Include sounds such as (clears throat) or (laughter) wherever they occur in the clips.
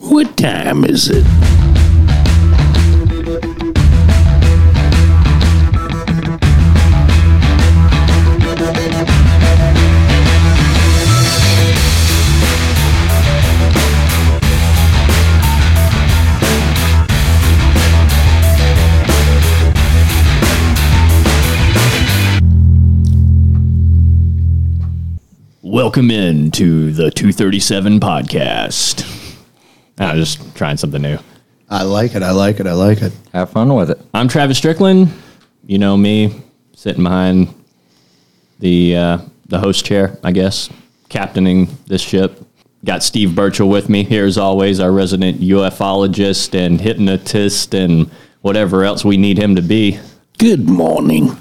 What time is it? Welcome in to the 237 podcast. I'm just trying something new. I like it. I like it. I like it. Have fun with it. I'm Travis Strickland. You know me, sitting behind the uh, the host chair, I guess, captaining this ship. Got Steve Burchell with me here as always, our resident ufologist and hypnotist and whatever else we need him to be. Good morning.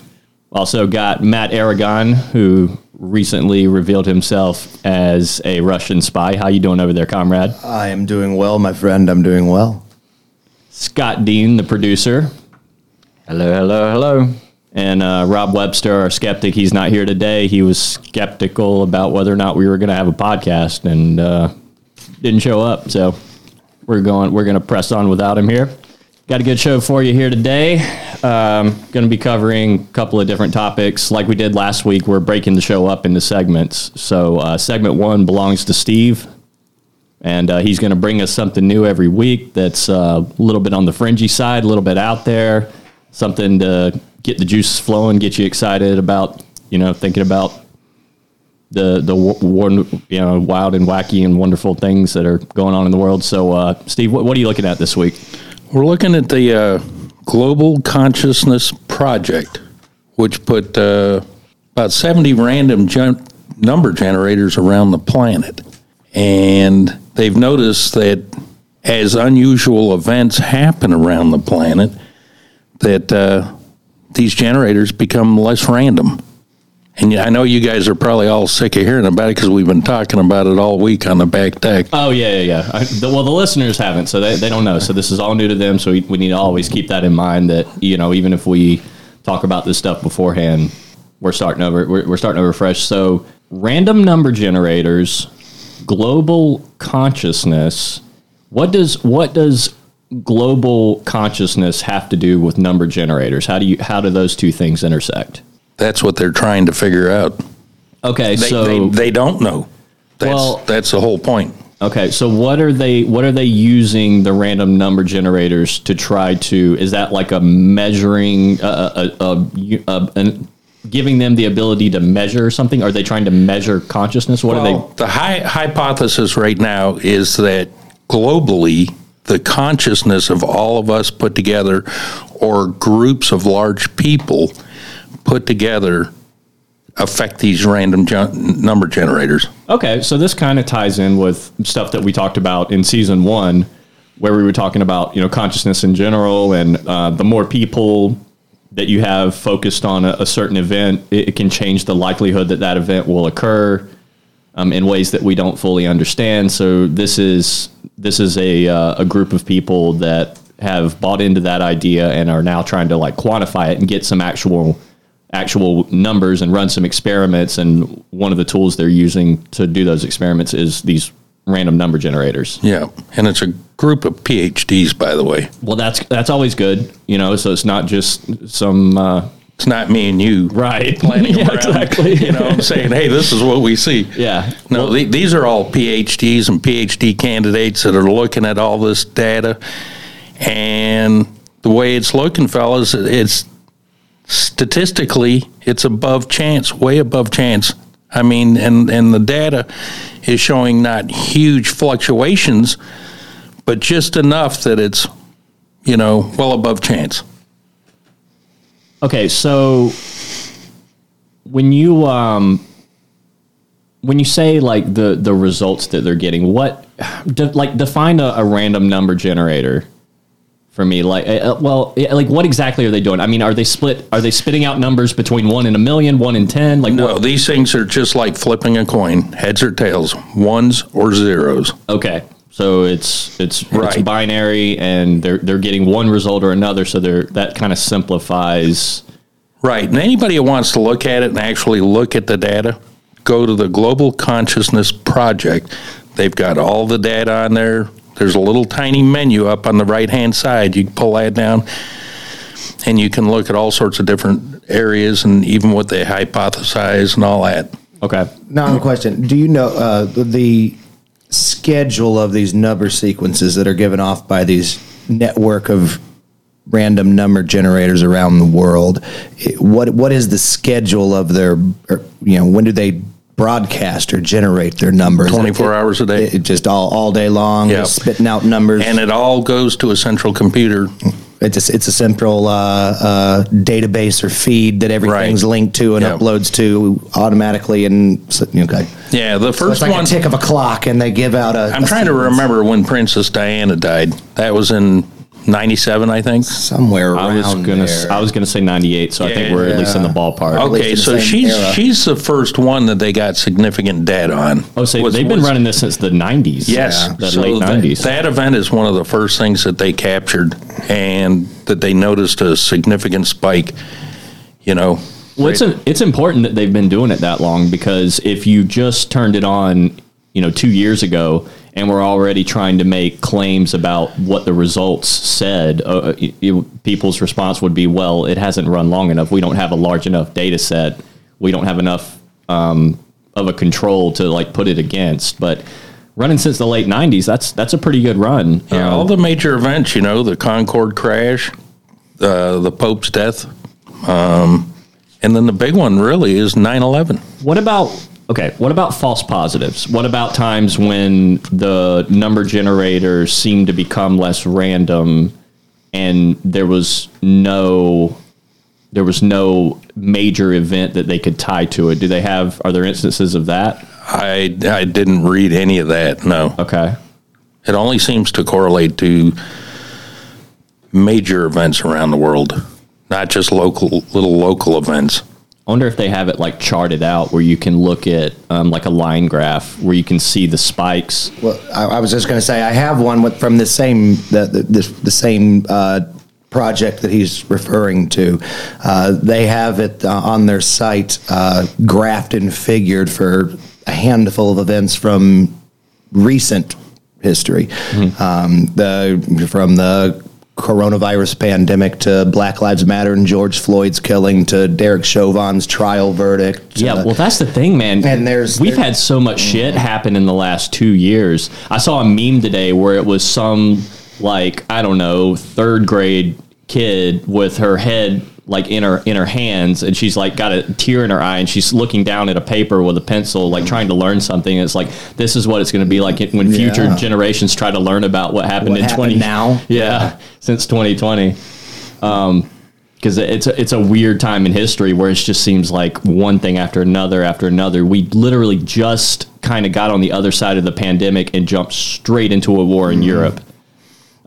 Also got Matt Aragon, who recently revealed himself as a Russian spy. How you doing over there, comrade? I am doing well, my friend. I'm doing well. Scott Dean, the producer, Hello, hello, hello. and uh, Rob Webster, our skeptic. He's not here today. He was skeptical about whether or not we were going to have a podcast, and uh, didn't show up. So we're going. We're going to press on without him here. Got a good show for you here today. Um, going to be covering a couple of different topics, like we did last week. We're breaking the show up into segments. So uh, segment one belongs to Steve, and uh, he's going to bring us something new every week. That's uh, a little bit on the fringy side, a little bit out there, something to get the juices flowing, get you excited about, you know, thinking about the the war, you know, wild and wacky and wonderful things that are going on in the world. So, uh, Steve, what, what are you looking at this week? We're looking at the uh, Global Consciousness Project, which put uh, about 70 random gen- number generators around the planet. And they've noticed that as unusual events happen around the planet, that uh, these generators become less random. And I know you guys are probably all sick of hearing about it because we've been talking about it all week on the back deck. Oh yeah, yeah, yeah. I, the, well, the listeners haven't, so they, they don't know. So this is all new to them. So we, we need to always keep that in mind. That you know, even if we talk about this stuff beforehand, we're starting over. We're, we're starting over fresh. So random number generators, global consciousness. What does what does global consciousness have to do with number generators? How do you how do those two things intersect? That's what they're trying to figure out. Okay, They, so they, they don't know. That's, Well- that's the whole point. Okay, so what are they what are they using the random number generators to try to is that like a measuring uh, a, a, a, an, giving them the ability to measure something are they trying to measure consciousness what are they? the high, hypothesis right now is that globally, the consciousness of all of us put together, or groups of large people put together, affect these random gen- number generators. Okay, so this kind of ties in with stuff that we talked about in season 1 where we were talking about, you know, consciousness in general and uh, the more people that you have focused on a, a certain event, it, it can change the likelihood that that event will occur um, in ways that we don't fully understand. So this is this is a uh, a group of people that have bought into that idea and are now trying to like quantify it and get some actual actual numbers and run some experiments. And one of the tools they're using to do those experiments is these random number generators. Yeah, and it's a group of PhDs, by the way. Well, that's that's always good, you know. So it's not just some uh, It's not me and you right. (laughs) planning yeah, around, exactly. (laughs) you know, I'm saying, hey, this is what we see. Yeah. No, the, these are all PhDs and PhD candidates that are looking at all this data. And the way it's looking, fellas, it's statistically, it's above chance, way above chance. I mean, and, and the data is showing not huge fluctuations, but just enough that it's, you know, well above chance. Okay, so when you um when you say like the the results that they're getting, what de, like define a, a random number generator for me? Like, uh, well, like what exactly are they doing? I mean, are they split? Are they spitting out numbers between one in a million, one in ten? Like, No, what? these things are just like flipping a coin, heads or tails, ones or zeros. Okay, so it's it's it's binary, and they're they're getting one result or another. So they're that kind of simplifies. Right. And anybody who wants to look at it and actually look at the data, go to the Global Consciousness Project. They've got all the data on there. There's a little tiny menu up on the right hand side. You can pull that down, and you can look at all sorts of different areas and even what they hypothesize and all that. Okay. Now, I have a question. Do you know uh, the schedule of these number sequences that are given off by these network of random number generators around the world? What what is the schedule of their? Or, you know, when do they broadcast or generate their numbers? 24 hours a day. It, just all all day long, just spitting out numbers. And it all goes to a central computer. It's a, it's a central uh, uh, database or feed that everything's Right. linked to and Yeah. uploads to automatically. And okay, Yeah, the so first it's like one. tick of a clock, and they give out a. I'm a trying to remember when Princess Diana died. That was in 97, I think. somewhere I around was gonna there. I was gonna say 98, so I think we're at least in the ballpark. least Okay, in the so same she's era. she's the first one that they got significant data on. Oh, so Was- they've been was- running this since the 90s. Yes, the so late that- 90s. That event is one of the first things that they captured, and that they noticed a significant spike. You know, Well, it's, it's important that they've been doing it that long because if you just turned it on, you know, two years ago and we're already trying to make claims about what the results said, uh, it, it- people's response would be, well, it hasn't run long enough. We don't have a large enough data set. We don't have enough um, of a control to like put it against. But running since the late 90s, that's that's a pretty good run. yeah, Um, all the major events. You know, the Concorde crash, uh, the Pope's death, um, and then the big one really is 9/11. What about okay? What about false positives? What about times when the number generators seem to become less random, and there was no there was no major event that they could tie to it? Do they have? Are there instances of that? I I didn't read any of that. No. Okay. It only seems to correlate to major events around the world, not just local little local events. I wonder if they have it like charted out where you can look at um, like a line graph where you can see the spikes. Well, I, I was just going to say I have one with, from the same the the, the, the same uh, project that he's referring to. Uh, they have it uh, on their site, uh, graphed and figured for a handful of events from recent history. Um, the from the coronavirus pandemic to Black Lives Matter and George Floyd's killing to Derek Chauvin's trial verdict. Yeah, uh, well, that's the thing, man. And there's- we've there- had so much shit happen in the last two years. I saw a meme today where it was some like I don't know third grade kid with her head like in her in her hands, and she's like got a tear in her eye, and she's looking down at a paper with a pencil, like trying to learn something. And it's like this is what it's going to be like when future Yeah. generations try to learn about what happened What in happened twenty now? (laughs) Yeah, since twenty twenty um, because it's a, it's a weird time in history where it just seems like one thing after another after another. We literally just kind of got on the other side of the pandemic and jumped straight into a war in mm-hmm. Europe.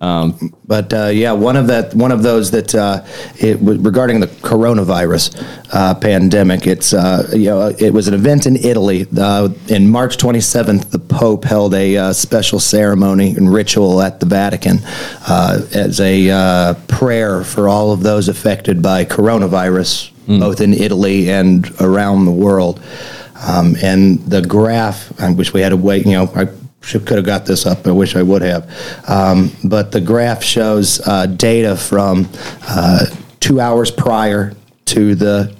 But uh, yeah, one of that, one of those that uh, it regarding the coronavirus uh, pandemic. It's uh, you know it was an event in Italy uh, in March 27th. The Pope held a uh, special ceremony and ritual at the Vatican uh, as a uh, prayer for all of those affected by coronavirus, both in Italy and around the world. Um, and the graph, I wish we had a way, you know, I should, could have got this up. I wish I would have. Um, but the graph shows uh, data from uh, two hours prior to the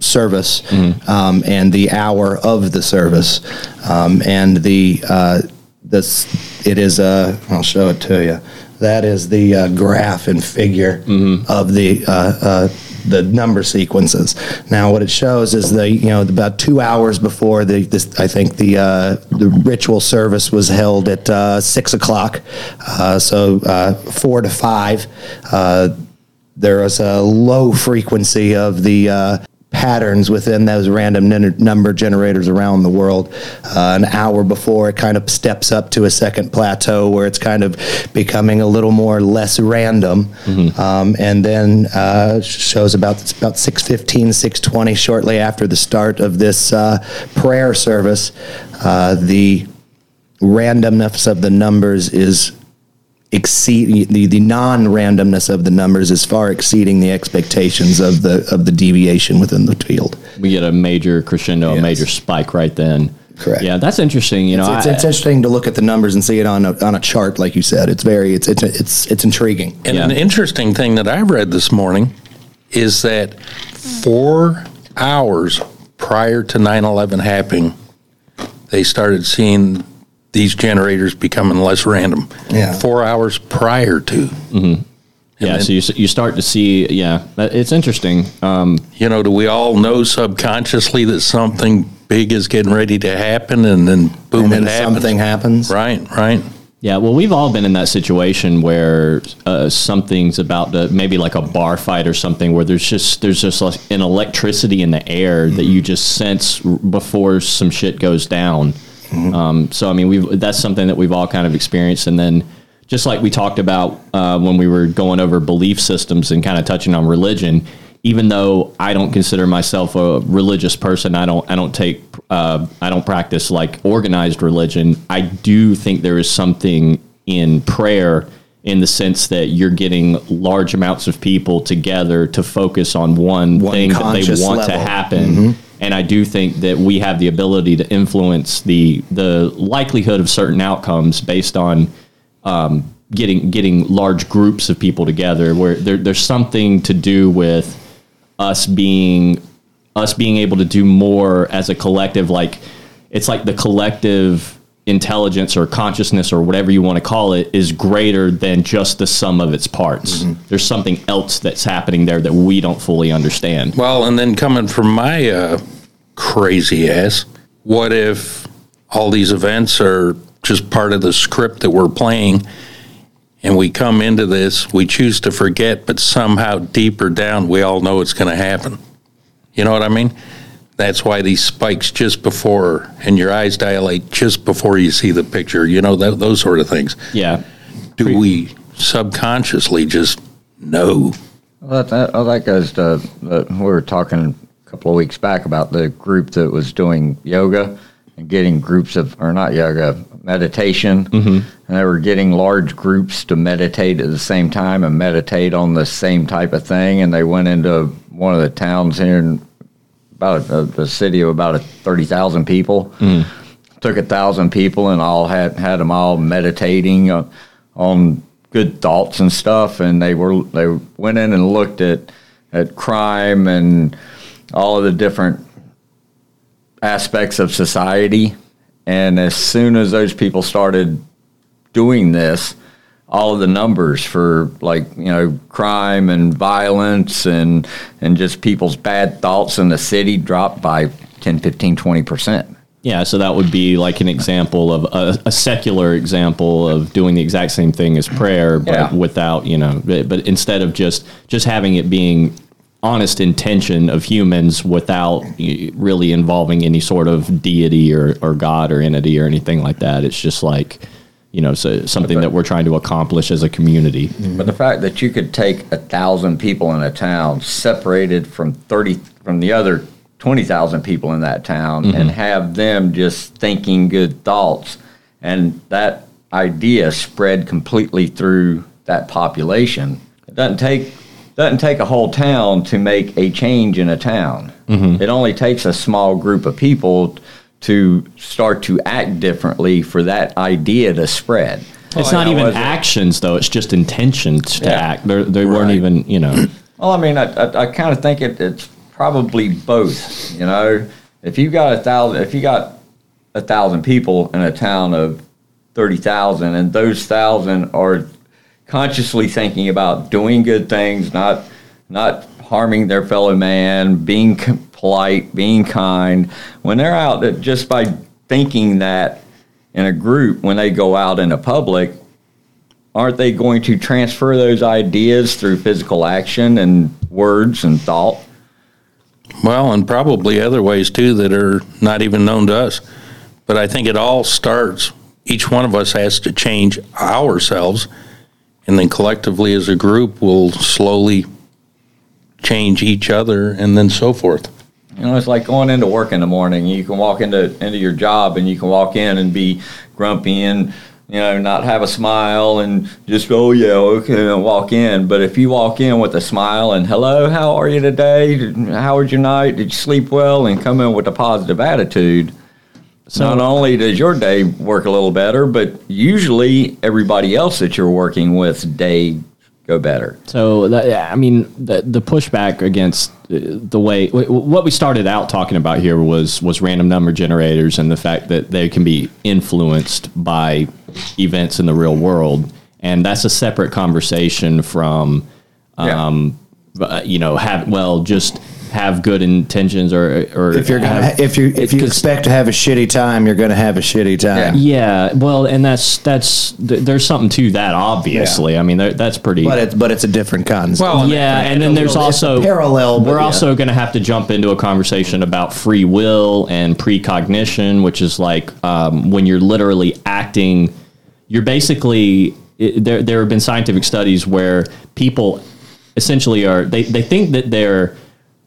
service um, and the hour of the service. Um, and the, uh, this, it is a, I'll show it to you. That is the uh, graph and figure of the uh, uh, the number sequences. Now, what it shows is the you know about two hours before the this I think the uh, the ritual service was held at uh, six o'clock, uh, so uh, four to five. Uh, there was a low frequency of the uh, patterns within those random number generators around the world. Uh, an hour before, it kind of steps up to a second plateau where it's kind of becoming a little more less random, um, and then uh, shows about it's about 6:15, 6:20, shortly after the start of this uh, prayer service. Uh, the randomness of the numbers is exceed the, the non-randomness of the numbers is far exceeding the expectations of the of the deviation within the field. We get a major crescendo, a major spike right then. Correct. Yeah, that's interesting. You know, It's, I- it's interesting to look at the numbers and see it on a, on a chart, like you said. It's very it's it's it's, it's intriguing. And Yeah. an interesting thing that I read this morning is that four hours prior to 9 11 happening, they started seeing these generators becoming less random. Yeah. Four hours prior to. yeah. then- so you you start to see, yeah, it's interesting. Um, You know, do we all know subconsciously that something big is getting ready to happen and then boom, And then it happens? something happens. Right, right. Yeah, well, we've all been in that situation where uh, something's about to maybe like a bar fight or something where there's just there's just like an electricity in the air that you just sense before some shit goes down. Um, so I mean, we've that's something that we've all kind of experienced, and then just like we talked about uh, when we were going over belief systems and kind of touching on religion. Even though I don't consider myself a religious person, I don't I don't take uh, I don't practice like organized religion. I do think there is something in prayer in the sense that you're getting large amounts of people together to focus on one, One thing that they want to level. happen. And I do think that we have the ability to influence the the likelihood of certain outcomes based on um, getting getting large groups of people together. Where there, there's something to do with us being us being able to do more as a collective. Like it's like the collective intelligence or consciousness or whatever you want to call it is greater than just the sum of its parts. There's something else that's happening there that we don't fully understand. Well, and then coming from my uh, crazy ass, what if all these events are just part of the script that we're playing? And we come into this, we choose to forget, but somehow deeper down, we all know it's going to happen. You know what I mean? That's why these spikes just before, and your eyes dilate just before you see the picture. You know, th- those sort of things. Yeah. Do we subconsciously just know? Well, that, that, well, that goes to the, we were talking a couple of weeks back about the group that was doing yoga and getting groups of, or not yoga, meditation. Mm-hmm. And they were getting large groups to meditate at the same time and meditate on the same type of thing. And they went into one of the towns here in about uh, a, a city of about 30,000 people. Mm. Took a thousand people and all had had them all meditating on, on good thoughts and stuff. And they were they went in and looked at at crime and all of the different aspects of society. And as soon as those people started doing this, all of the numbers for like you know crime and violence and and just people's bad thoughts in the city dropped by 10 15 20 percent Yeah, so that would be like an example of a, a secular example of doing the exact same thing as prayer, but Yeah. without you know, but but instead of just just having it being honest intention of humans without really involving any sort of deity or, or God or entity or anything like that. It's just like you know, so something that we're trying to accomplish as a community. But the fact that you could take a thousand people in a town, separated from thirty from the other twenty thousand people in that town, mm-hmm. and have them just thinking good thoughts, and that idea spread completely through that population. It doesn't take doesn't take a whole town to make a change in a town. Mm-hmm. It only takes a small group of people to start to act differently for that idea to spread. It's not yeah, even was it? actions though; it's just intentions to Yeah. act. They're, they weren't even, you know. (clears throat) Well, I mean, I, I, I kind of think it, it's probably both. You know, if you got a thousand, if you got a thousand people in a town of thirty thousand, and those thousand are consciously thinking about doing good things, not not harming their fellow man, being polite, being kind. When they're out, just by thinking that in a group, when they go out in the public, aren't they going to transfer those ideas through physical action and words and thought? Well, and probably other ways too that are not even known to us. But I think it all starts, each one of us has to change ourselves, and then collectively as a group, we'll slowly change each other and then so forth. You know, it's like going into work in the morning. You can walk into into your job and you can walk in and be grumpy and you know not have a smile and just go, oh yeah, okay, and walk in. But if you walk in with a smile and hello, how are you today? How was your night? Did you sleep well? And come in with a positive attitude. So, not only does your day work a little better, but usually everybody else that you're working with day go better. So that, I mean, the, the pushback against uh, the way what we started out talking about here was was random number generators and the fact that they can be influenced by events in the real world, and that's a separate conversation from, Yeah. um, uh, you know, have well just have good intentions or or If you're gonna, have- if you if you 'cause- expect to have a shitty time, you're gonna have a shitty time. yeah, well, and that's that's th- there's something to that. Obviously, I mean that's pretty. But it's but it's a different concept. Well, yeah, and then there's also parallel, We're yeah. also going to have to jump into a conversation about free will and precognition, which is like um, when you're literally acting. You're basically it, there. There have been scientific studies where people essentially are they they think that they're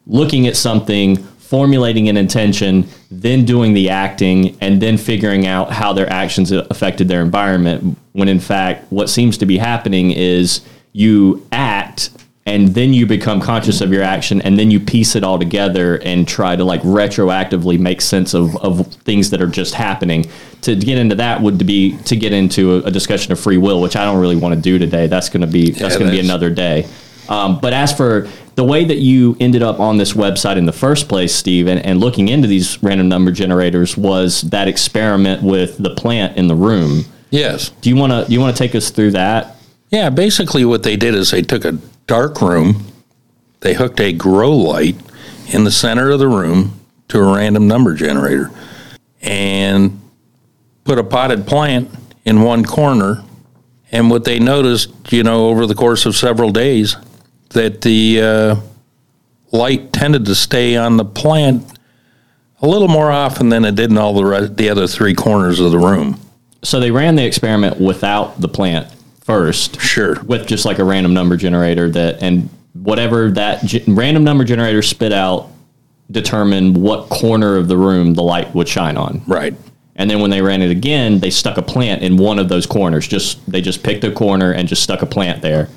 looking at something, formulating an intention, then doing the acting, and then figuring out how their actions affected their environment. When in fact, what seems to be happening is you act and then you become conscious of your action and then you piece it all together and try to like retroactively make sense of, of things that are just happening to get into that would be to get into a, a discussion of free will which i don't really want to do today that's going to be that's Yeah, going to be another day um, but as for the way that you ended up on this website in the first place, Steve, and, and looking into these random number generators was that experiment with the plant in the room. Yes. Do you want to do you want to take us through that? Yeah, basically what they did is they took a dark room, they hooked a grow light in the center of the room to a random number generator, and put a potted plant in one corner. And what they noticed, you know, over the course of several days, that the uh, light tended to stay on the plant a little more often than it did in all the rest, the other three corners of the room. So they ran the experiment without the plant first. Sure. With just like a random number generator that and whatever that ge- random number generator spit out determined what corner of the room the light would shine on. Right. And then when they ran it again, they stuck a plant in one of those corners. Just they just picked a corner and just stuck a plant there.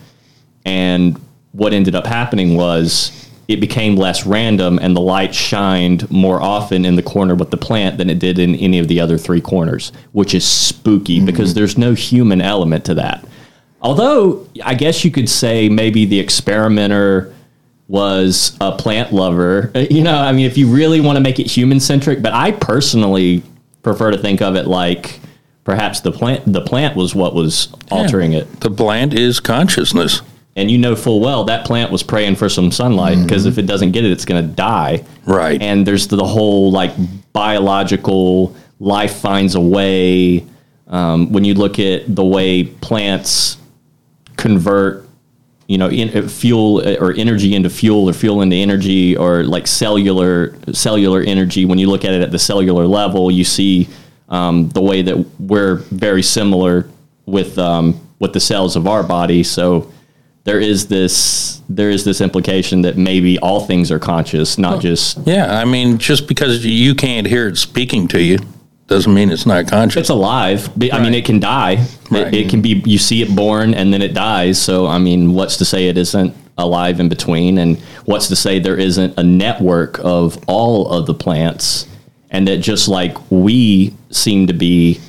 And what ended up happening was it became less random and the light shined more often in the corner with the plant than it did in any of the other three corners, which is spooky mm-hmm. because there's no human element to that. Although I guess you could say maybe the experimenter was a plant lover. (laughs) You know, I mean, if you really want to make it human centric, but I personally prefer to think of it like perhaps the plant the plant was what was altering it. The plant is consciousness. And you know full well that plant was praying for some sunlight because if it doesn't get it, it's going to die. Right. And there's the whole like biological life finds a way. Um, when you look at the way plants convert you know in, uh, fuel uh, or energy into fuel or fuel into energy or like cellular cellular energy when you look at it at the cellular level you see um, the way that we're very similar with um, with the cells of our body so there is this there is this implication that maybe all things are conscious not just Yeah, I mean, just because you can't hear it speaking to you doesn't mean it's not conscious. it's alive. But, I mean, it can die. Right. It, it can be. You see it born, and then it dies. So, I mean, what's to say it isn't alive in between? And what's to say there isn't a network of all of the plants, and that just like we seem to be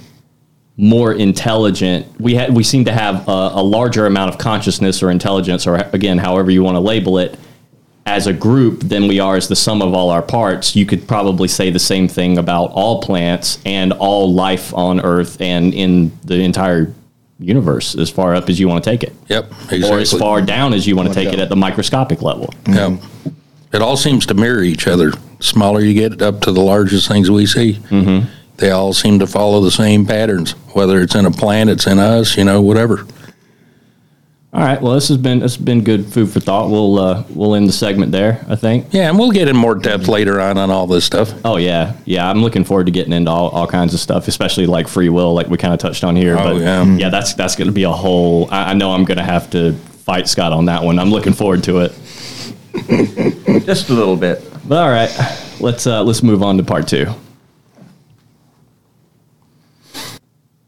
more intelligent, we ha- we seem to have a, a larger amount of consciousness or intelligence, or again, however you want to label it, as a group than we are as the sum of all our parts, you could probably say the same thing about all plants and all life on Earth and in the entire universe, as far up as you want to take it, yep, exactly. or as far down as you want to take it at the microscopic level. Yep. It all seems to mirror each other. Smaller you get, up to the largest things we see. Mm-hmm. They all seem to follow the same patterns. Whether it's in a plant, it's in us, you know, whatever. All right, well, this has been this has been good food for thought. We'll uh, we'll end the segment there, I think. Yeah, and we'll get in more depth later on on all this stuff. Oh yeah, yeah. I'm looking forward to getting into all, all kinds of stuff, especially like free will, like we kind of touched on here. Oh, but yeah. yeah, that's that's going to be a whole. I, I know I'm going to have to fight Scott on that one. I'm looking forward to it. (laughs) Just a little bit. But all right, let's uh, let's move on to part two.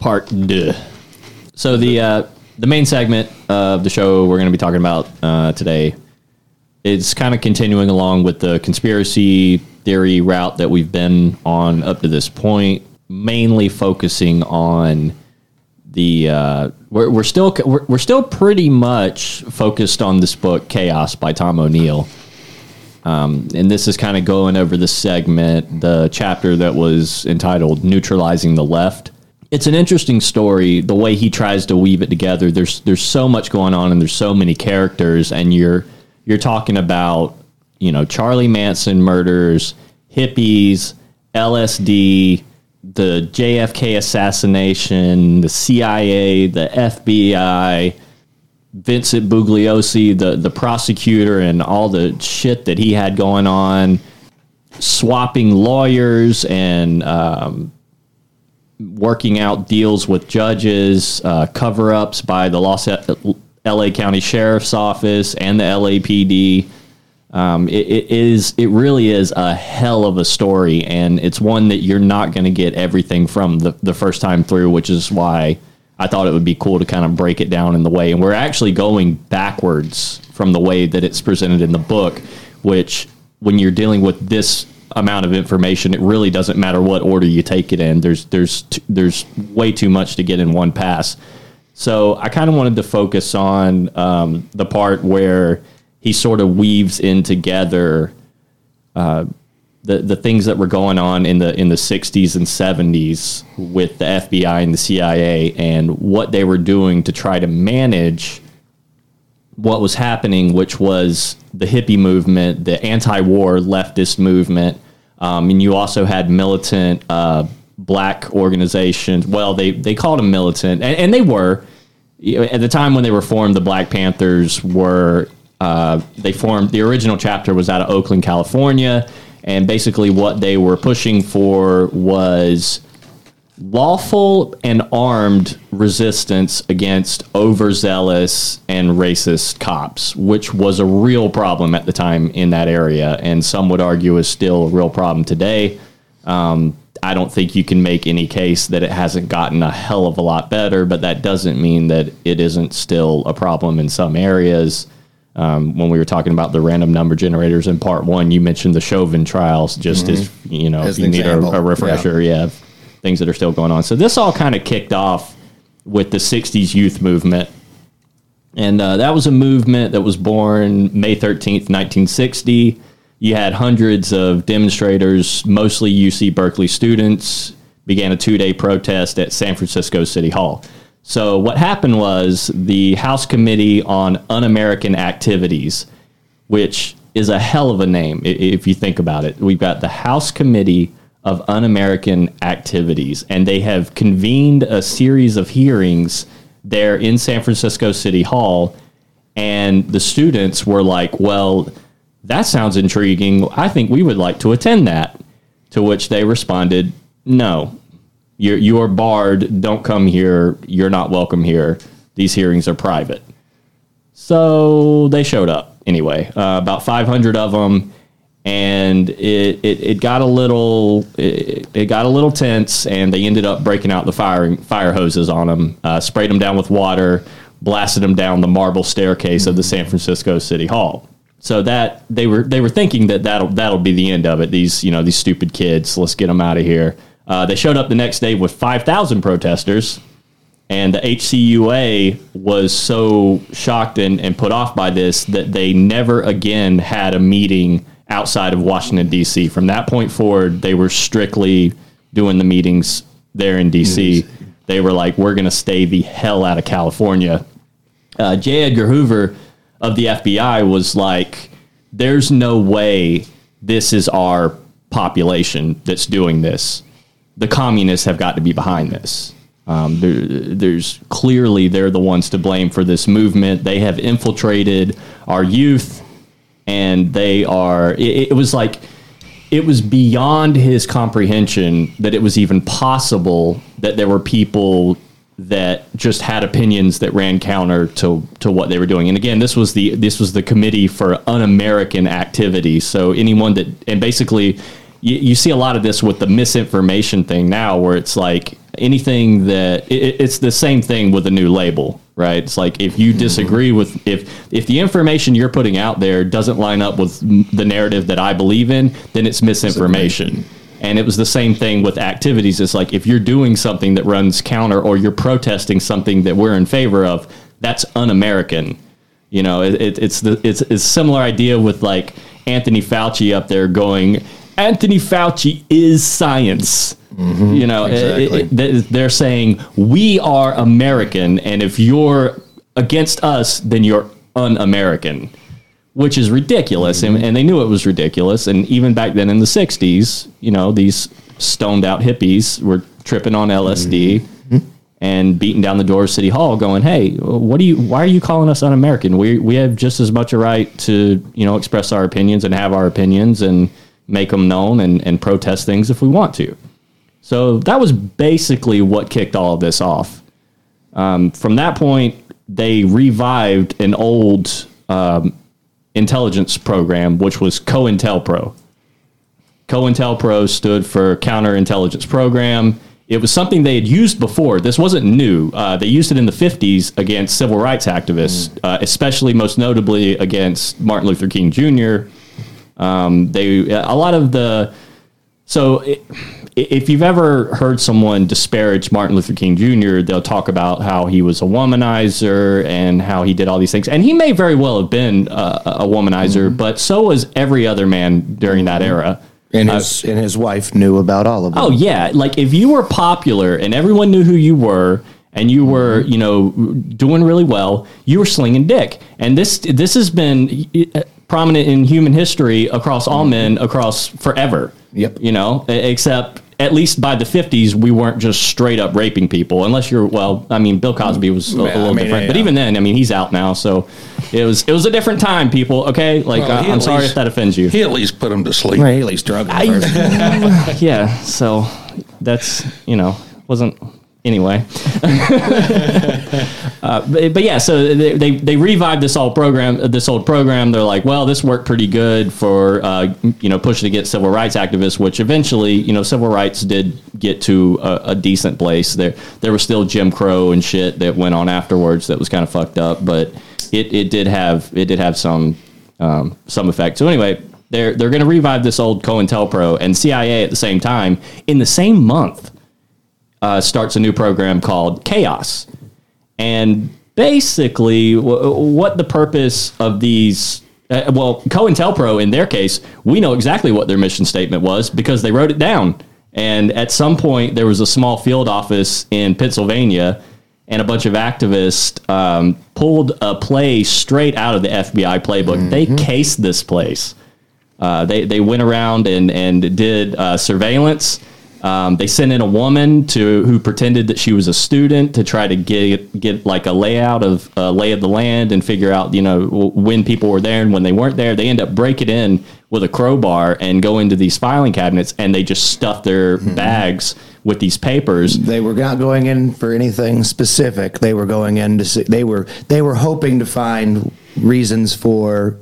Part deux. So the uh, the main segment of the show we're going to be talking about uh, today is kind of continuing along with the conspiracy theory route that we've been on up to this point. mainly focusing on the uh, we're, we're still we're, we're still pretty much focused on this book chaos by tom o'neill um, and this is kind of going over the segment the chapter that was entitled neutralizing the left it's an interesting story the way he tries to weave it together. There's there's so much going on and there's so many characters and you're you're talking about you know charlie manson murders hippies lsd the JFK assassination, the CIA, the FBI, Vincent Bugliosi, the the prosecutor, and all the shit that he had going on, swapping lawyers and um, working out deals with judges, uh, cover ups by the Los L.A. County Sheriff's Office and the LAPD. Um, it, it is it really is a hell of a story, and it's one that you're not going to get everything from the, the first time through, which is why I thought it would be cool to kind of break it down in the way. And we're actually going backwards from the way that it's presented in the book, which when you're dealing with this amount of information, it really doesn't matter what order you take it in. There's there's t- there's way too much to get in one pass. So I kind of wanted to focus on um, the part where he sort of weaves in together uh, the the things that were going on in the in the 60s and 70s with the FBI and the CIA and what they were doing to try to manage what was happening, which was the hippie movement, the anti-war leftist movement, um, and you also had militant uh, black organizations. Well, they they called them militant, and, and they were at the time when they were formed. The Black Panthers were uh, they formed the original chapter was out of Oakland, California, and basically what they were pushing for was lawful and armed resistance against overzealous and racist cops, which was a real problem at the time in that area, and some would argue is still a real problem today. Um, I don't think you can make any case that it hasn't gotten a hell of a lot better, but that doesn't mean that it isn't still a problem in some areas. Um, when we were talking about the random number generators in part one, you mentioned the Chauvin trials, just as you know, As if you need a, a refresher, yeah. Things that are still going on. So this all kind of kicked off with the '60s youth movement, and uh, that was a movement that was born May 13th, 1960. You had hundreds of demonstrators, mostly UC Berkeley students, began a two-day protest at San Francisco City Hall. So what happened was the House Committee on Un-American Activities, which is a hell of a name if you think about it. We've got the House Committee of Un-American Activities, and they have convened a series of hearings there in San Francisco City Hall, and the students were like, "Well, that sounds intriguing. I think we would like to attend that." To which they responded, "No, you're you are barred. Don't come here. You're not welcome here. These hearings are private." So they showed up anyway, uh, about 500 of them, and it, it, it got a little it, it got a little tense, and they ended up breaking out the fire fire hoses on them, uh, sprayed them down with water, blasted them down the marble staircase of the San Francisco City Hall. So that they were they were thinking that that'll that'll be the end of it. These you know these stupid kids, let's get them out of here. Uh, they showed up the next day with 5,000 protesters and the HCUA was so shocked and, and put off by this that they never again had a meeting outside of Washington, D.C. From that point forward, they were strictly doing the meetings there in D.C. They were like, we're going to stay the hell out of California. Uh, J. Edgar Hoover of the FBI was like, there's no way this is our population that's doing this. The communists have got to be behind this. Um, there, there's clearly they're the ones to blame for this movement. They have infiltrated our youth, and they are. It, it was like it was beyond his comprehension that it was even possible that there were people that just had opinions that ran counter to to what they were doing. And again, this was the this was the committee for un-American activity. So anyone that and basically you, you see a lot of this with the misinformation thing now, where it's like anything that it, it's the same thing with a new label, right? It's like if you disagree with if if the information you're putting out there doesn't line up with the narrative that I believe in, then it's misinformation. And it was the same thing with activities. It's like if you're doing something that runs counter or you're protesting something that we're in favor of, that's un-American. You know, it, it, it's the it's it's similar idea with like Anthony Fauci up there going, Anthony Fauci is science. Mm-hmm. You know, exactly. it- it- they're saying we are American, and if you're against us, then you're un-American, which is ridiculous. And, and they knew it was ridiculous. And even back then in the '60s, you know, these stoned out hippies were tripping on LSD mm-hmm. and beating down the door of City Hall, going, "Hey, what do you? Why are you calling us un-American? We we have just as much a right to you know express our opinions and have our opinions and make them known and and protest things if we want to." So that was basically what kicked all of this off. Um, from that point, they revived an old um, intelligence program, which was COINTELPRO. COINTELPRO stood for Counterintelligence Program. It was something they had used before. This wasn't new. Uh, they used it in the 50s against civil rights activists, uh, especially most notably against Martin Luther King Jr. Um, they a lot of the so i if you've ever heard someone disparage Martin Luther King Jr., they'll talk about how he was a womanizer and how he did all these things, and he may very well have been uh, a womanizer, but so was every other man during that era. And his and his wife knew about all of them. Oh yeah, like if you were popular and everyone knew who you were and you were, you know, doing really well, you were slinging dick. And this this has been uh, prominent in human history across all mm-hmm. men across forever. Yep. You know, except at least by the 50s we weren't just straight up raping people unless you're well, I mean Bill Cosby was a, a Yeah, I little mean, different. But yeah. even then, I mean he's out now, so it was it was a different time, people, okay? Like Well, I- he uh, I'm at sorry least- if that offends you. He at least put him to sleep. Well, he at least drug him first. (laughs) yeah so that's you know wasn't anyway. (laughs) Uh, but, but yeah so they, they they revived this old program this old program. They're like well this worked pretty good for uh, you know pushing against civil rights activists which eventually you know civil rights did get to a, a decent place. There there was still jim crow and shit that went on afterwards that was kind of fucked up but it, it did have it did have some um, some effect. So anyway they're they're going to revive this old COINTELPRO and CIA at the same time in the same month uh, starts a new program called Chaos, and basically w- what the purpose of these. Uh, well, COINTELPRO, in their case, we know exactly what their mission statement was because they wrote it down. And at some point, there was a small field office in Pennsylvania, and a bunch of activists um, pulled a play straight out of the FBI playbook. They cased this place. Uh, they they went around and and did uh, surveillance. Um, they sent in a woman to who pretended that she was a student to try to get get like a layout of uh, lay of the land and figure out you know w- when people were there and when they weren't there. They end up breaking in with a crowbar and go into these filing cabinets and they just stuff their bags with these papers. They were not going in for anything specific. They were going in to see, they were they were hoping to find reasons for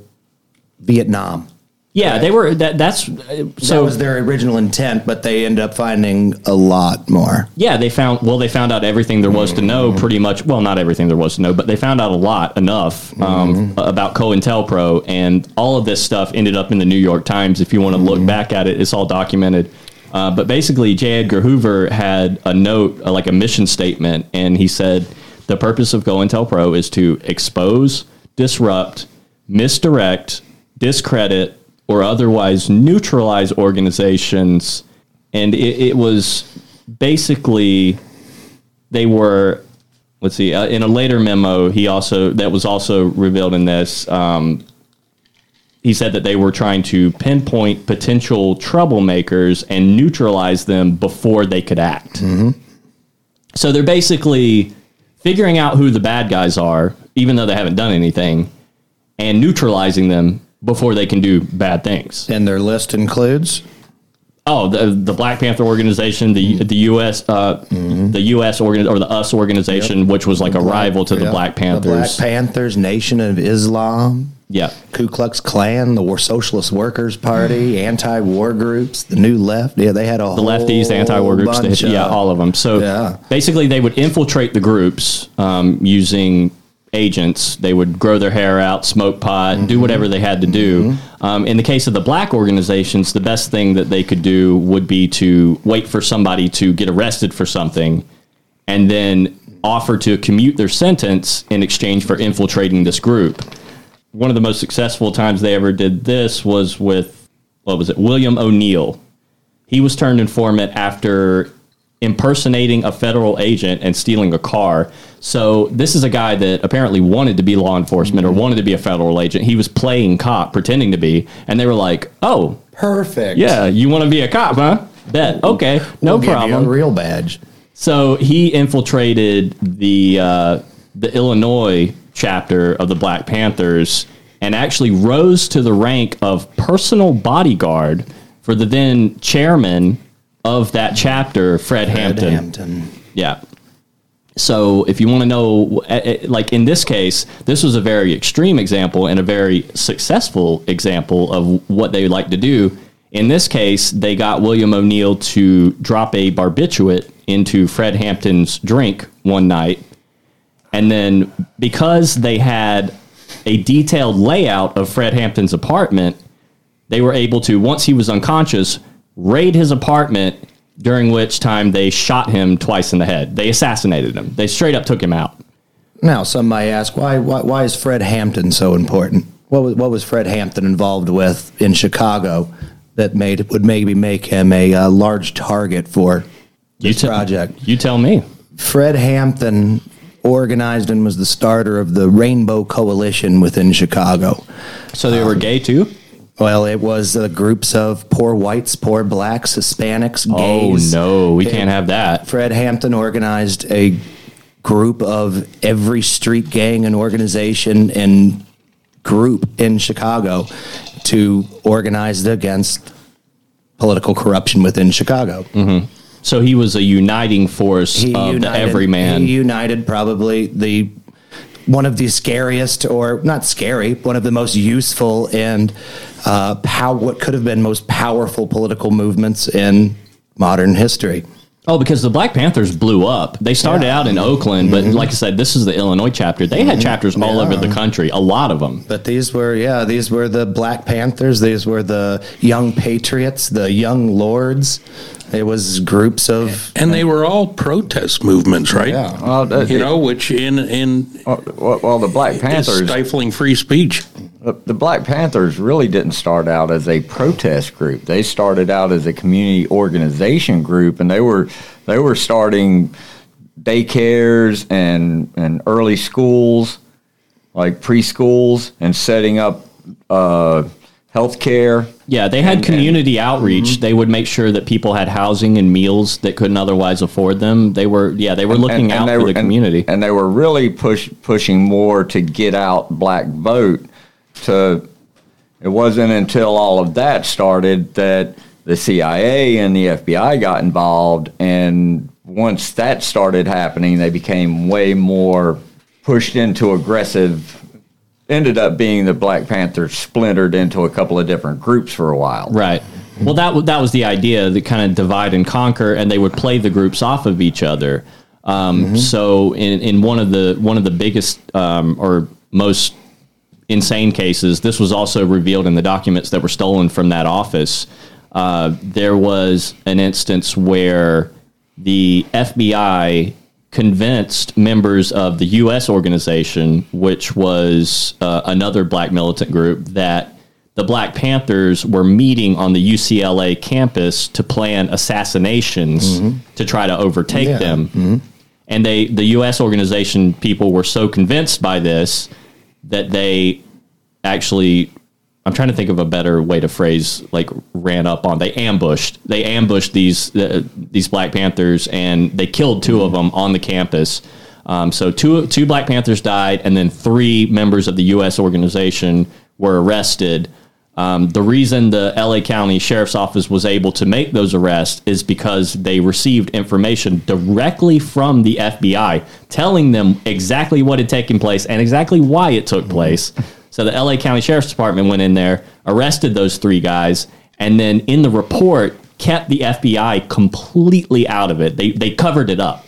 Vietnam. Yeah, they were that. That's uh, that so. was their original intent, but they end up finding a lot more. Yeah, they found well. They found out everything there was to know, pretty much. Well, not everything there was to know, but they found out a lot, enough um, about COINTELPRO, and all of this stuff ended up in the New York Times. If you want to look back at it, it's all documented. Uh, but basically, J. Edgar Hoover had a note, uh, like a mission statement, and he said the purpose of COINTELPRO is to expose, disrupt, misdirect, discredit, or otherwise neutralize organizations. And it, it was basically they were let's see uh, in a later memo he also that was also revealed in this um, he said that they were trying to pinpoint potential troublemakers and neutralize them before they could act so they're basically figuring out who the bad guys are even though they haven't done anything and neutralizing them before they can do bad things And their list includes Oh, the the Black Panther organization, the the U.S. Uh, the U.S. organ or the US organization, which was like a rival to the Yeah. Black The Black Panthers. Panthers, Nation of Islam, yeah, Ku Klux Klan, the War Socialist Workers Party, anti-war groups, the New Left. Yeah, they had a the lefties, the anti-war groups, the, yeah, all of them. So Yeah. basically, they would infiltrate the groups um, using agents. They would grow their hair out, smoke pot, do whatever they had to do. Um, in the case of the black organizations, the best thing that they could do would be to wait for somebody to get arrested for something and then offer to commute their sentence in exchange for infiltrating this group. One of the most successful times they ever did this was with, what was it, William O'Neal. He was turned informant after impersonating a federal agent and stealing a car. So this is a guy that apparently wanted to be law enforcement or wanted to be a federal agent. He was playing cop, pretending to be, and they were like, "Oh, Perfect. yeah, you want to be a cop, huh? Bet. Okay, no We'll problem." a real badge. So he infiltrated the uh, the Illinois chapter of the Black Panthers and actually rose to the rank of personal bodyguard for the then chairman of that chapter, Fred, Ed Hampton. Hampton. Yeah. So if you want to know, eh, eh, like in this case, this was a very extreme example and a very successful example of what they like to do. In this case, they got William O'Neal to drop a barbiturate into Fred Hampton's drink one night. And then because they had a detailed layout of Fred Hampton's apartment, they were able to, once he was unconscious, raid his apartment, during which time they shot him twice in the head. They assassinated him. They straight up took him out. Now, some might ask, why, why, why is Fred Hampton so important? What was, what was Fred Hampton involved with in Chicago that made would maybe make him a uh, large target for this te- project? You tell me. Fred Hampton organized and was the starter of the Rainbow Coalition within Chicago. So they were gay too? Well, it was uh, groups of poor whites, poor blacks, Hispanics, gays. Oh no, we can't have that. Fred Hampton organized a group of every street gang and organization and group in Chicago to organize against political corruption within Chicago. So he was a uniting force He of the everyman. He united probably the one of the scariest, or not scary, one of the most useful and uh, how what could have been most powerful political movements in modern history. Oh, because the Black Panthers blew up. They started Yeah. out in Oakland, but Mm-hmm. like I said, this is the Illinois chapter. They had chapters all over the country, a lot of them. But these were, yeah, these were the Black Panthers. These were the Young Patriots, the Young Lords. It was groups of. And they were all protest movements, right? Yeah. Well, the- You know, which in in Well, well, the Black is Panthers, stifling free speech. the the Black Panthers really didn't start out as a protest group. They started out as a community organization group, and they were they were starting daycares and and early schools, like preschools, and setting up uh, health care. Yeah, they had And- community outreach. Mm-hmm. They would make sure that people had housing and meals that couldn't otherwise afford them. They were, yeah, they were looking out they for were- the community. and, they were really push pushing more to get out black vote. To it wasn't until all of that started that the CIA and the FBI got involved, and once that started happening, they became way more pushed into aggressive. Ended up being the Black Panthers splintered into a couple of different groups for a while. Right. Well, that wa- that was the idea, the kind of divide and conquer, and they would play the groups off of each other. Um, So, in, in one of the one of the biggest um, or most insane cases, this was also revealed in the documents that were stolen from that office. Uh, there was an instance where the FBI convinced members of the U.S. organization, which was uh, another black militant group, that the Black Panthers were meeting on the UCLA campus to plan assassinations to try to overtake Yeah. them. And they, the U.S. organization people were so convinced by this that they actually I'm trying to think of a better way to phrase like ran up on. They ambushed. They ambushed these uh, these Black Panthers and they killed two of them on the campus. Um, so two two Black Panthers died, and then three members of the U.S. organization were arrested. Um, the reason the LA County Sheriff's Office was able to make those arrests is because they received information directly from the FBI telling them exactly what had taken place and exactly why it took place. So the LA County Sheriff's Department went in there, arrested those three guys, and then in the report kept the FBI completely out of it. They they covered it up.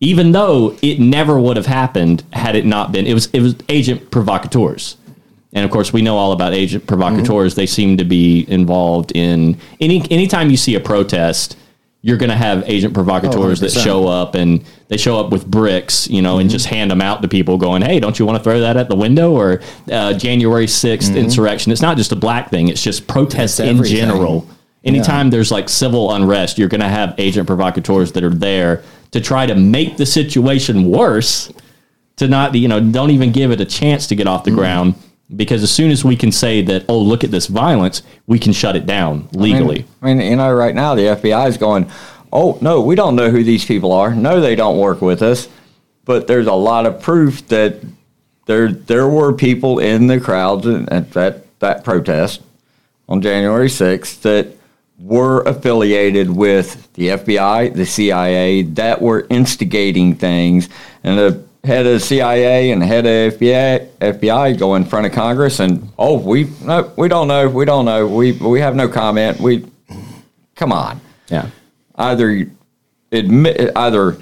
even though it never would have happened had it not been. It was it was agent provocateurs. And of course, we know all about agent provocateurs. Mm-hmm. They seem to be involved in any anytime you see a protest, you're going to have agent provocateurs that oh, show up and they show up with bricks, you know, and mm-hmm. just hand them out to people, going, "Hey, don't you want to throw that at the window?" Or uh, January 6th mm-hmm. insurrection. It's not just a black thing; it's just protests It's in general. Anytime there's like civil unrest, you're going to have agent provocateurs that are there to try to make the situation worse to not you know don't even give it a chance to get off the mm-hmm. ground because as soon as we can say that oh look at this violence we can shut it down legally I mean, you know, right now the FBI is going, oh, no, we don't know who these people are. No, they don't work with us. But there's a lot of proof that there there were people in the crowds at that, that protest on January 6th that were affiliated with the FBI, the CIA, that were instigating things. And the head of the CIA and head of FBI, FBI go in front of Congress and, oh, we no, we don't know, we don't know, we we have no comment. We come on. Yeah. Either admit either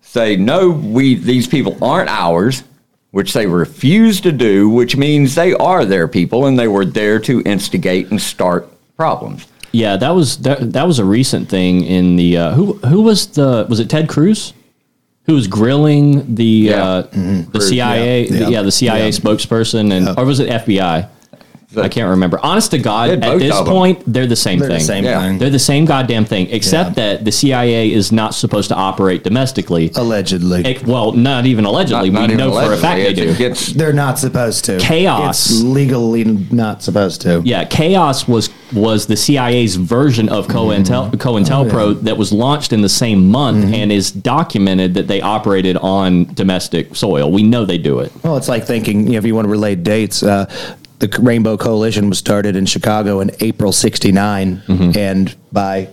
say no we these people aren't ours which they refuse to do which means they are their people and they were there to instigate and start problems. Yeah that was that, that was a recent thing in the uh, who who was the was it Ted Cruz who was grilling the Yeah. uh, the CIA Yeah. yeah. Yeah. the CIA Yeah. spokesperson and or was it FBI I can't remember honest to God at this point they're the same They're thing the same Yeah. thing. They're the same goddamn thing, except Yeah. that the CIA is not supposed to operate domestically. Allegedly. It- well, not even allegedly. Not- not we even know for a allegedly. fact they do. gets- They're not supposed to. Chaos. It's legally not supposed to. yeah, Chaos was was the CIA's version of COINTEL, COINTELPRO that was launched in the same month and is documented that they operated on domestic soil. We know they do it. Well, it's like thinking, you know, if you want to relate dates, uh, the Rainbow Coalition was started in Chicago in April 69. Mm-hmm. And by,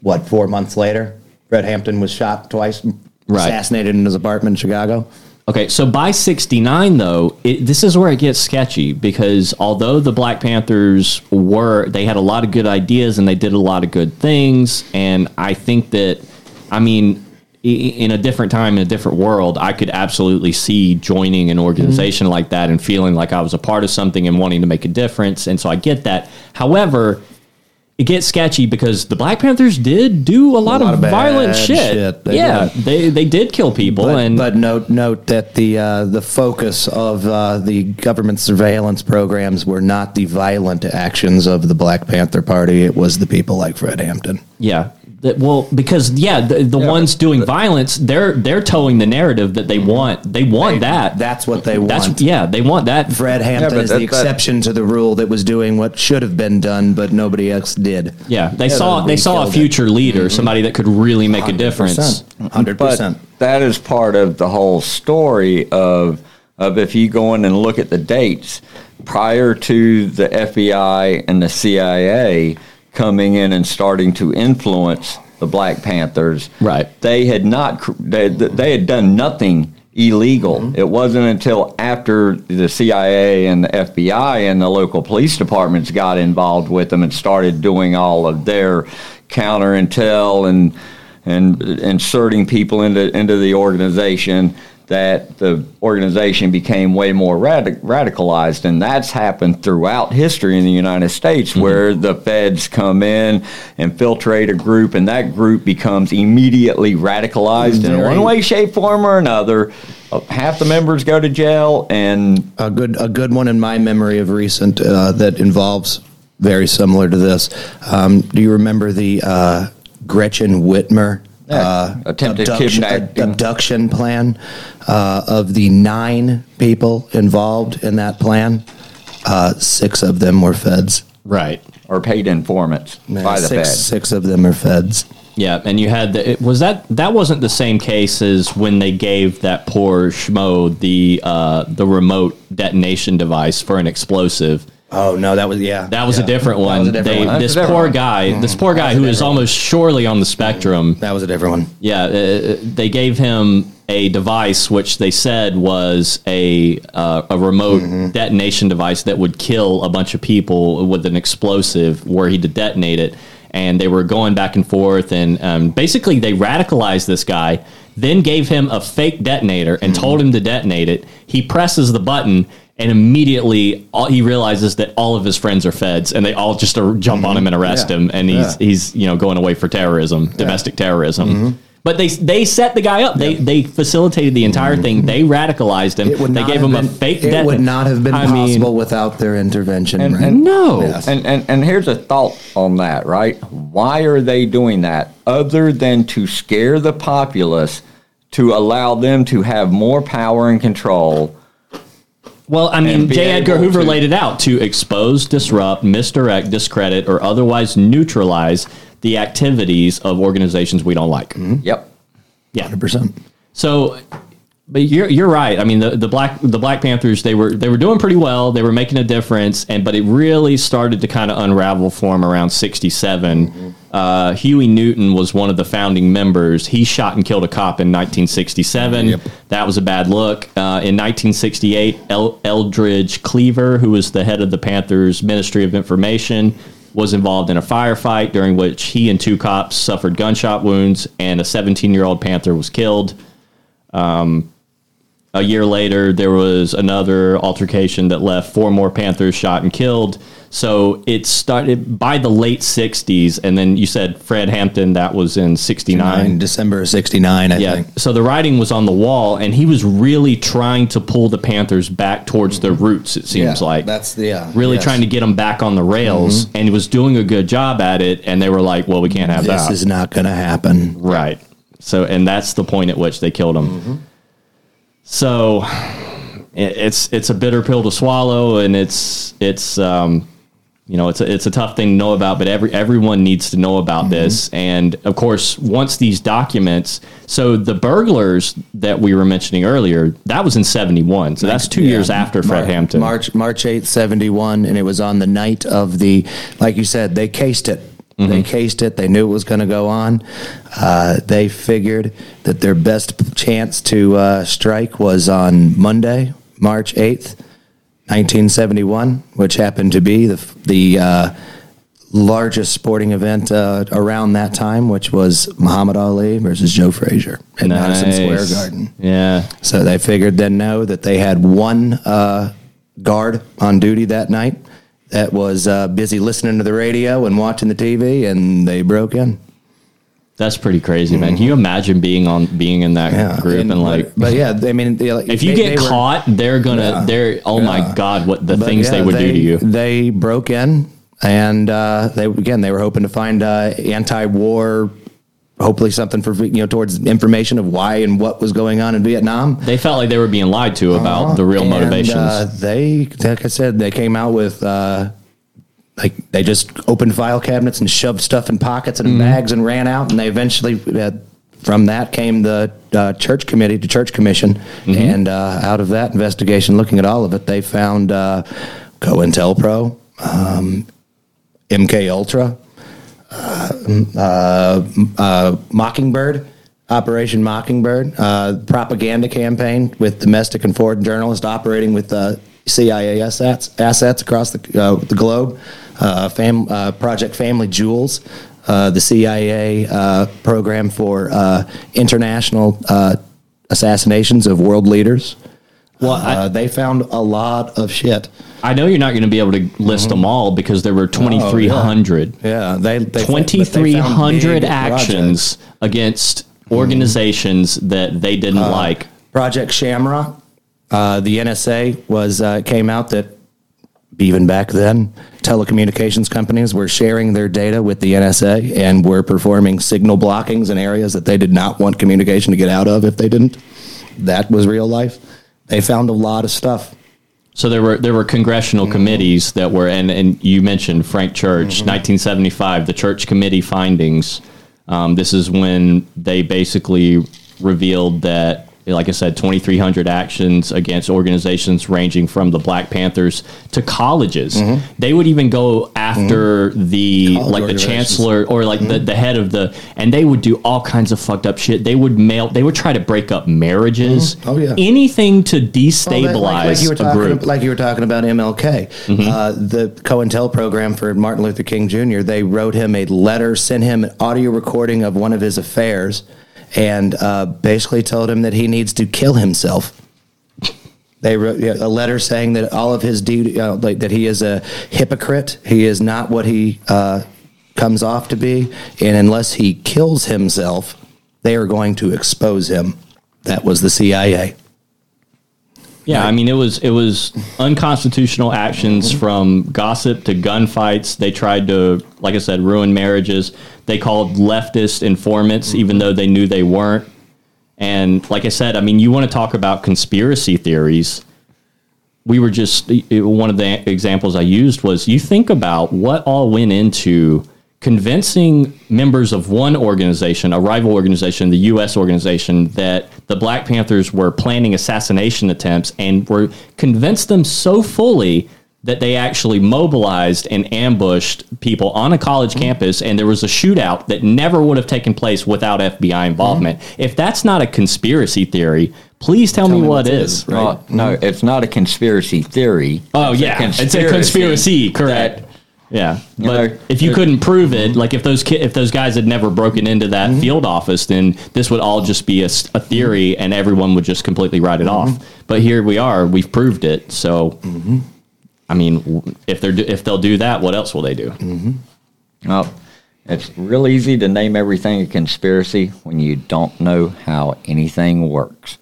what, four months later, Fred Hampton was shot twice, Right. assassinated in his apartment in Chicago. Okay, so by 69, though, it, this is where it gets sketchy because although the Black Panthers were, they had a lot of good ideas and they did a lot of good things. And I think that, I mean, in a different time, in a different world, I could absolutely see joining an organization mm-hmm. like that and feeling like I was a part of something and wanting to make a difference. And so I get that. However, it gets sketchy because the Black Panthers did do a lot, lot of, of violent shit. shit. They yeah, did. they they did kill people, But, and but note note that the uh, the focus of uh, the government surveillance programs were not the violent actions of the Black Panther Party. It was the people like Fred Hampton. Yeah. That, well, because yeah, the, the ones doing violence, they're they're towing the narrative that they want. They want that. That's what they That's want. yeah, they want that. Fred Hampton but is that- the that- exception to the rule that was doing what should have been done, but nobody else did. Yeah, they Yeah, saw they saw a killed it. future leader, mm-hmm. somebody that could really make a difference. Hundred but percent. that is part of the whole story of of if you go in and look at the dates prior to the FBI and the CIA coming in and starting to influence the Black Panthers, Right. They had not they, they had done nothing illegal. Mm-hmm. It wasn't until after the CIA and the FBI and the local police departments got involved with them and started doing all of their counter intel and and inserting people into into the organization that the organization became way more radic- radicalized and that's happened throughout history in the United States where the feds come in and infiltrate a group and that group becomes immediately radicalized in one way shape form or another Uh, half the members go to jail and A good a good one in my memory of recent uh, that involves very similar to this. Um, do you remember the uh, Gretchen Whitmer? Yeah, uh, attempted abduction, kidnapping. abduction plan uh, of the nine people involved in that plan. Uh, six of them were feds. Right. or paid informants by the six, feds. six of them are feds. Yeah, and you had the, it, was that that wasn't the same case as when they gave that poor schmo the uh, the remote detonation device for an explosive. Oh no, that was yeah. That was yeah. a different That one. was a different they, one. This That's a poor different guy, this poor guy who is one. almost surely on the spectrum. That was a different one. Yeah, uh, they gave him a device which they said was a uh, a remote Mm-hmm. detonation device that would kill a bunch of people with an explosive were he to detonate it. and they were going back and forth, and um, basically they radicalized this guy. Then gave him a fake detonator and told him to detonate it. He presses the button, and immediately all, he realizes that all of his friends are feds, and they all just jump on him and arrest Yeah. him, and he's Yeah. he's you know going away for terrorism, domestic terrorism. Mm-hmm. But they they set the guy up. They they facilitated the entire thing. They radicalized him. They gave have him a been- fake. It det- would not have been I mean, possible without their intervention. And- right? and- no. Yes. And, and and here's a thought on that, right? Why are they doing that other than to scare the populace to allow them to have more power and control? Well, I mean, J. Edgar Hoover to- laid it out to expose, disrupt, misdirect, discredit, or otherwise neutralize the activities of organizations we don't like. Mm-hmm. Yep. Yeah. 100%. So, but you're you're right. I mean, the, the black the Black Panthers they were they were doing pretty well. They were making a difference, and but it really started to kind of unravel for them around '67. Uh, Huey Newton was one of the founding members. He shot and killed a cop in 1967. Yep. That was a bad look. Uh, in 1968, El- Eldridge Cleaver, who was the head of the Panthers Ministry of Information, was involved in a firefight during which he and two cops suffered gunshot wounds, and a 17 year old Panther was killed. A year later, there was another altercation that left four more Panthers shot and killed. So it started by the late 60s. And then you said Fred Hampton, that was in 69. December of 69, I Yeah. think. So the writing was on the wall, and he was really trying to pull the Panthers back towards their mm-hmm. roots, it seems Yeah, like. that's the- yeah, Really yes. trying to get them back on the rails, mm-hmm. and he was doing a good job at it. And they were like, well, we can't have This Is not going to happen. Right. So, and that's the point at which they killed him. So, it's it's a bitter pill to swallow, and it's it's um, you know it's a, it's a tough thing to know about. But every everyone needs to know about this, and of course, once these documents. So the burglars that we were mentioning earlier, that was in seventy one. So that's two Yeah. years after Fred Mar- Hampton. March March 8th, 71, and it was on the night of the, like you said, they cased it. Mm-hmm. They cased it. They knew it was going to go on. Uh, they figured that their best chance to uh, strike was on Monday, March 8th, 1971, which happened to be the, the uh, largest sporting event uh, around that time, which was Muhammad Ali versus Joe Frazier at Madison Square Nice. Garden. Yeah. So they figured then know that they had one uh, guard on duty that night that was uh, busy listening to the radio and watching the TV, and they broke in. That's pretty crazy, man. Can you imagine being on being in that group and, like but, but yeah, I mean, they, like, if you they- get they were- caught, they're gonna Yeah. they're oh my god, what the but things yeah, they would do to you. They broke in, and uh, they again they were hoping to find uh, anti-war. Hopefully, something for you know towards information of why and what was going on in Vietnam. They felt like they were being lied to about the real And, motivations. uh, they, like I said, they came out with uh, like they just opened file cabinets and shoved stuff in pockets and in bags and ran out. And they eventually, uh, from that came the uh, Church Committee, the church commission, and uh, out of that investigation, looking at all of it, they found uh, COINTELPRO, um, MK Ultra, uh, uh, Mockingbird, Operation Mockingbird, uh, propaganda campaign with domestic and foreign journalists operating with uh, CIA assets, assets across the, uh, the globe, uh, fam, uh, Project Family Jewels, uh, the CIA uh, program for uh, international uh, assassinations of world leaders. Well, uh, they found a lot of shit. I know you're not going to be able to list them all because there were 2,300. Yeah, they, they they 2,300 big actions against organizations that they didn't like. Project Shamrock. Uh, the NSA was uh, came out that even back then, telecommunications companies were sharing their data with the NSA and were performing signal blockings in areas that they did not want communication to get out of if they didn't. That was real life. They found a lot of stuff. So there were there were congressional Mm-hmm. committees that were and and you mentioned Frank Church, 1975, the Church Committee findings. Um, this is when they basically revealed that, like I said, 2,300 actions against organizations ranging from the Black Panthers to colleges. Mm-hmm. They would even go after the College like the chancellor or like the, the head of the and they would do all kinds of fucked up shit. They would mail they would try to break up marriages. Oh, yeah. Anything to destabilize like, like you were a talking, group. like you were talking about MLK, uh, the COINTEL program for Martin Luther King Jr. They wrote him a letter, sent him an audio recording of one of his affairs, and uh, basically told him that he needs to kill himself. They wrote a letter saying that all of his duty, uh, like that he is a hypocrite. He is not what he uh, comes off to be, and unless he kills himself, they are going to expose him. That was the CIA. Yeah, I mean it was it was unconstitutional actions mm-hmm. from gossip to gunfights. They tried to, like I said, ruin marriages. They called leftist informants, mm-hmm. even though they knew they weren't. And like I said, I mean, you want to talk about conspiracy theories. We were just one of the examples I used was you think about what all went into convincing members of one organization, a rival organization, the U.S. organization, that the Black Panthers were planning assassination attempts and were convinced them so fully that they actually mobilized and ambushed people on a college mm-hmm. campus and there was a shootout that never would have taken place without FBI mm-hmm. involvement. If that's not a conspiracy theory, please tell, me, me what is. is, right? Well, oh, no, it's not a conspiracy theory. Oh It's a yeah, it's a conspiracy, correct? Yeah, but know, if you couldn't prove it, like if those ki- if those guys had never broken into that mm-hmm. field office, then this would all just be a theory, and everyone would just completely write it off. Mm-hmm. But here we are, we've proved it. So, mm-hmm. I mean, if they're do- if they'll do that, what else will they do? Well, it's real easy to name everything a conspiracy when you don't know how anything works.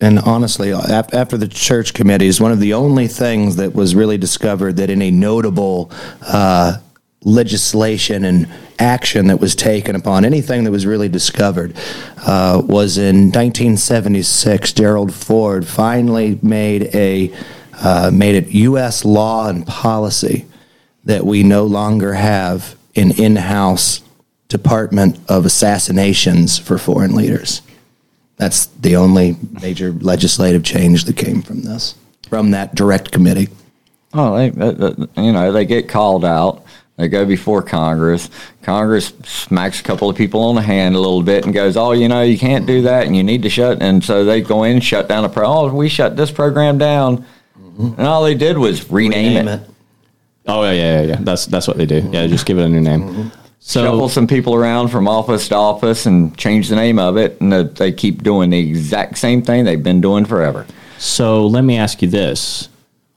And honestly, after the Church Committees, one of the only things that was really discovered that any notable uh, legislation and action that was taken upon anything that was really discovered uh, was in 1976. Gerald Ford finally made a uh, made it U.S. law and policy that we no longer have an in-house department of assassinations for foreign leaders. That's the only major legislative change that came from this, from that direct committee. Oh, they, they- they- you know, they get called out. They go before Congress. Congress smacks a couple of people on the hand a little bit and goes, "Oh, you know, you can't do that, and you need to shut." And so they go in and shut down a program. Oh, we shut this program down, mm-hmm. and all they did was rename, Name it, it. Oh yeah, yeah, yeah, yeah. That's that's what they do. Yeah, just give it a new name. Mm-hmm. So shuffle some people around from office to office, and change the name of it. And they keep doing the exact same thing they've been doing forever. So let me ask you this.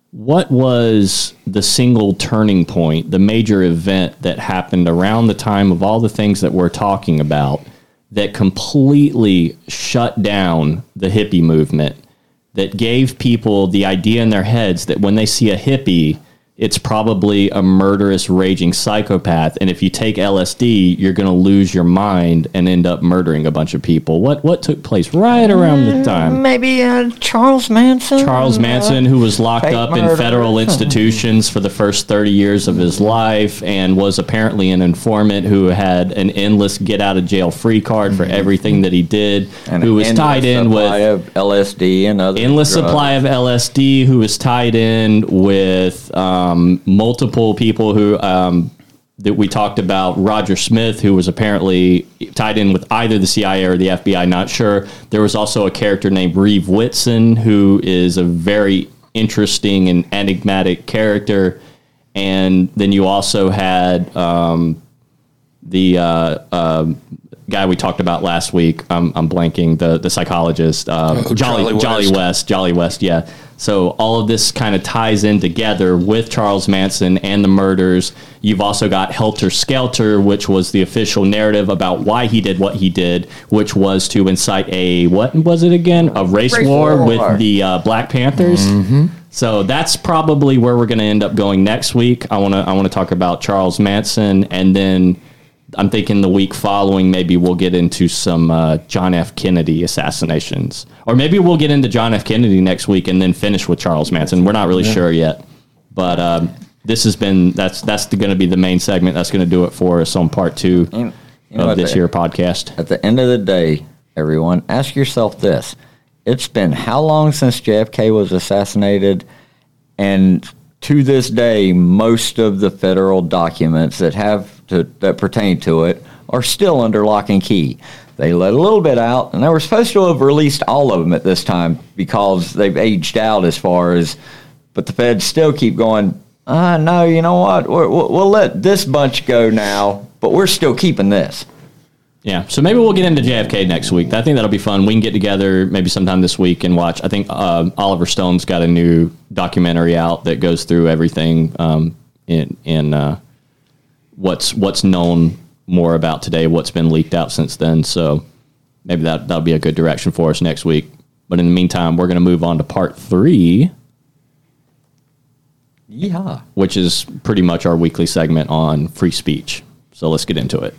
What was the single turning point, the major event that happened around the time of all the things that we're talking about that completely shut down the hippie movement, that gave people the idea in their heads that when they see a hippie, it's probably a murderous, raging psychopath. And if you take LSD, you're going to lose your mind and end up murdering a bunch of people. What, what took place right around the time? Maybe uh, Charles Manson. Charles Manson, who was locked fake up in federal (laughs) institutions for the first 30 years of his life and was apparently an informant who had an endless get out of jail free card for everything that he did, and who was tied in with of LSD and other endless drugs. supply of LSD, who was tied in with um, multiple people who um, that we talked about. Roger Smith, who was apparently tied in with either the CIA or the FBI, not sure. There was also a character named Reeve Whitson, who is a very interesting and enigmatic character. And then you also had um, the uh, um guy we talked about last week. I'm, I'm blanking the the psychologist. Uh, Oh, Jolly Jolly West. West. Jolly West. Yeah. So all of this kind of ties in together with Charles Manson and the murders. You've also got Helter Skelter, which was the official narrative about why he did what he did, which was to incite a what was it again? A race, Race war, war. with the uh, Black Panthers. So that's probably where we're going to end up going next week. I want to I want to talk about Charles Manson, and then I'm thinking the week following maybe we'll get into some uh, John F. Kennedy assassinations, or maybe we'll get into John F. Kennedy next week and then finish with Charles Manson. We're not really sure yet, but um, this has been that's that's going to be the main segment. That's going to do it for us on part two You- you know of this the- year podcast. At the end of the day, everyone, ask yourself this. It's been how long since JFK was assassinated? And to this day, most of the federal documents that have to, that pertain to it are still under lock and key. They let a little bit out, and they were supposed to have released all of them at this time because they've aged out as far as. But the feds still keep going. Ah, no, you know what? we we'll let this bunch go now, but we're still keeping this. Yeah, so maybe we'll get into JFK next week. I think that'll be fun. We can get together maybe sometime this week and watch. I think uh, Oliver Stone's got a new documentary out that goes through everything um, in in uh, what's what's known more about today, what's been leaked out since then. So maybe that that'll be a good direction for us next week. But in the meantime, we're going to move on to part three. Yeah, which is pretty much our weekly segment on free speech. So let's get into it.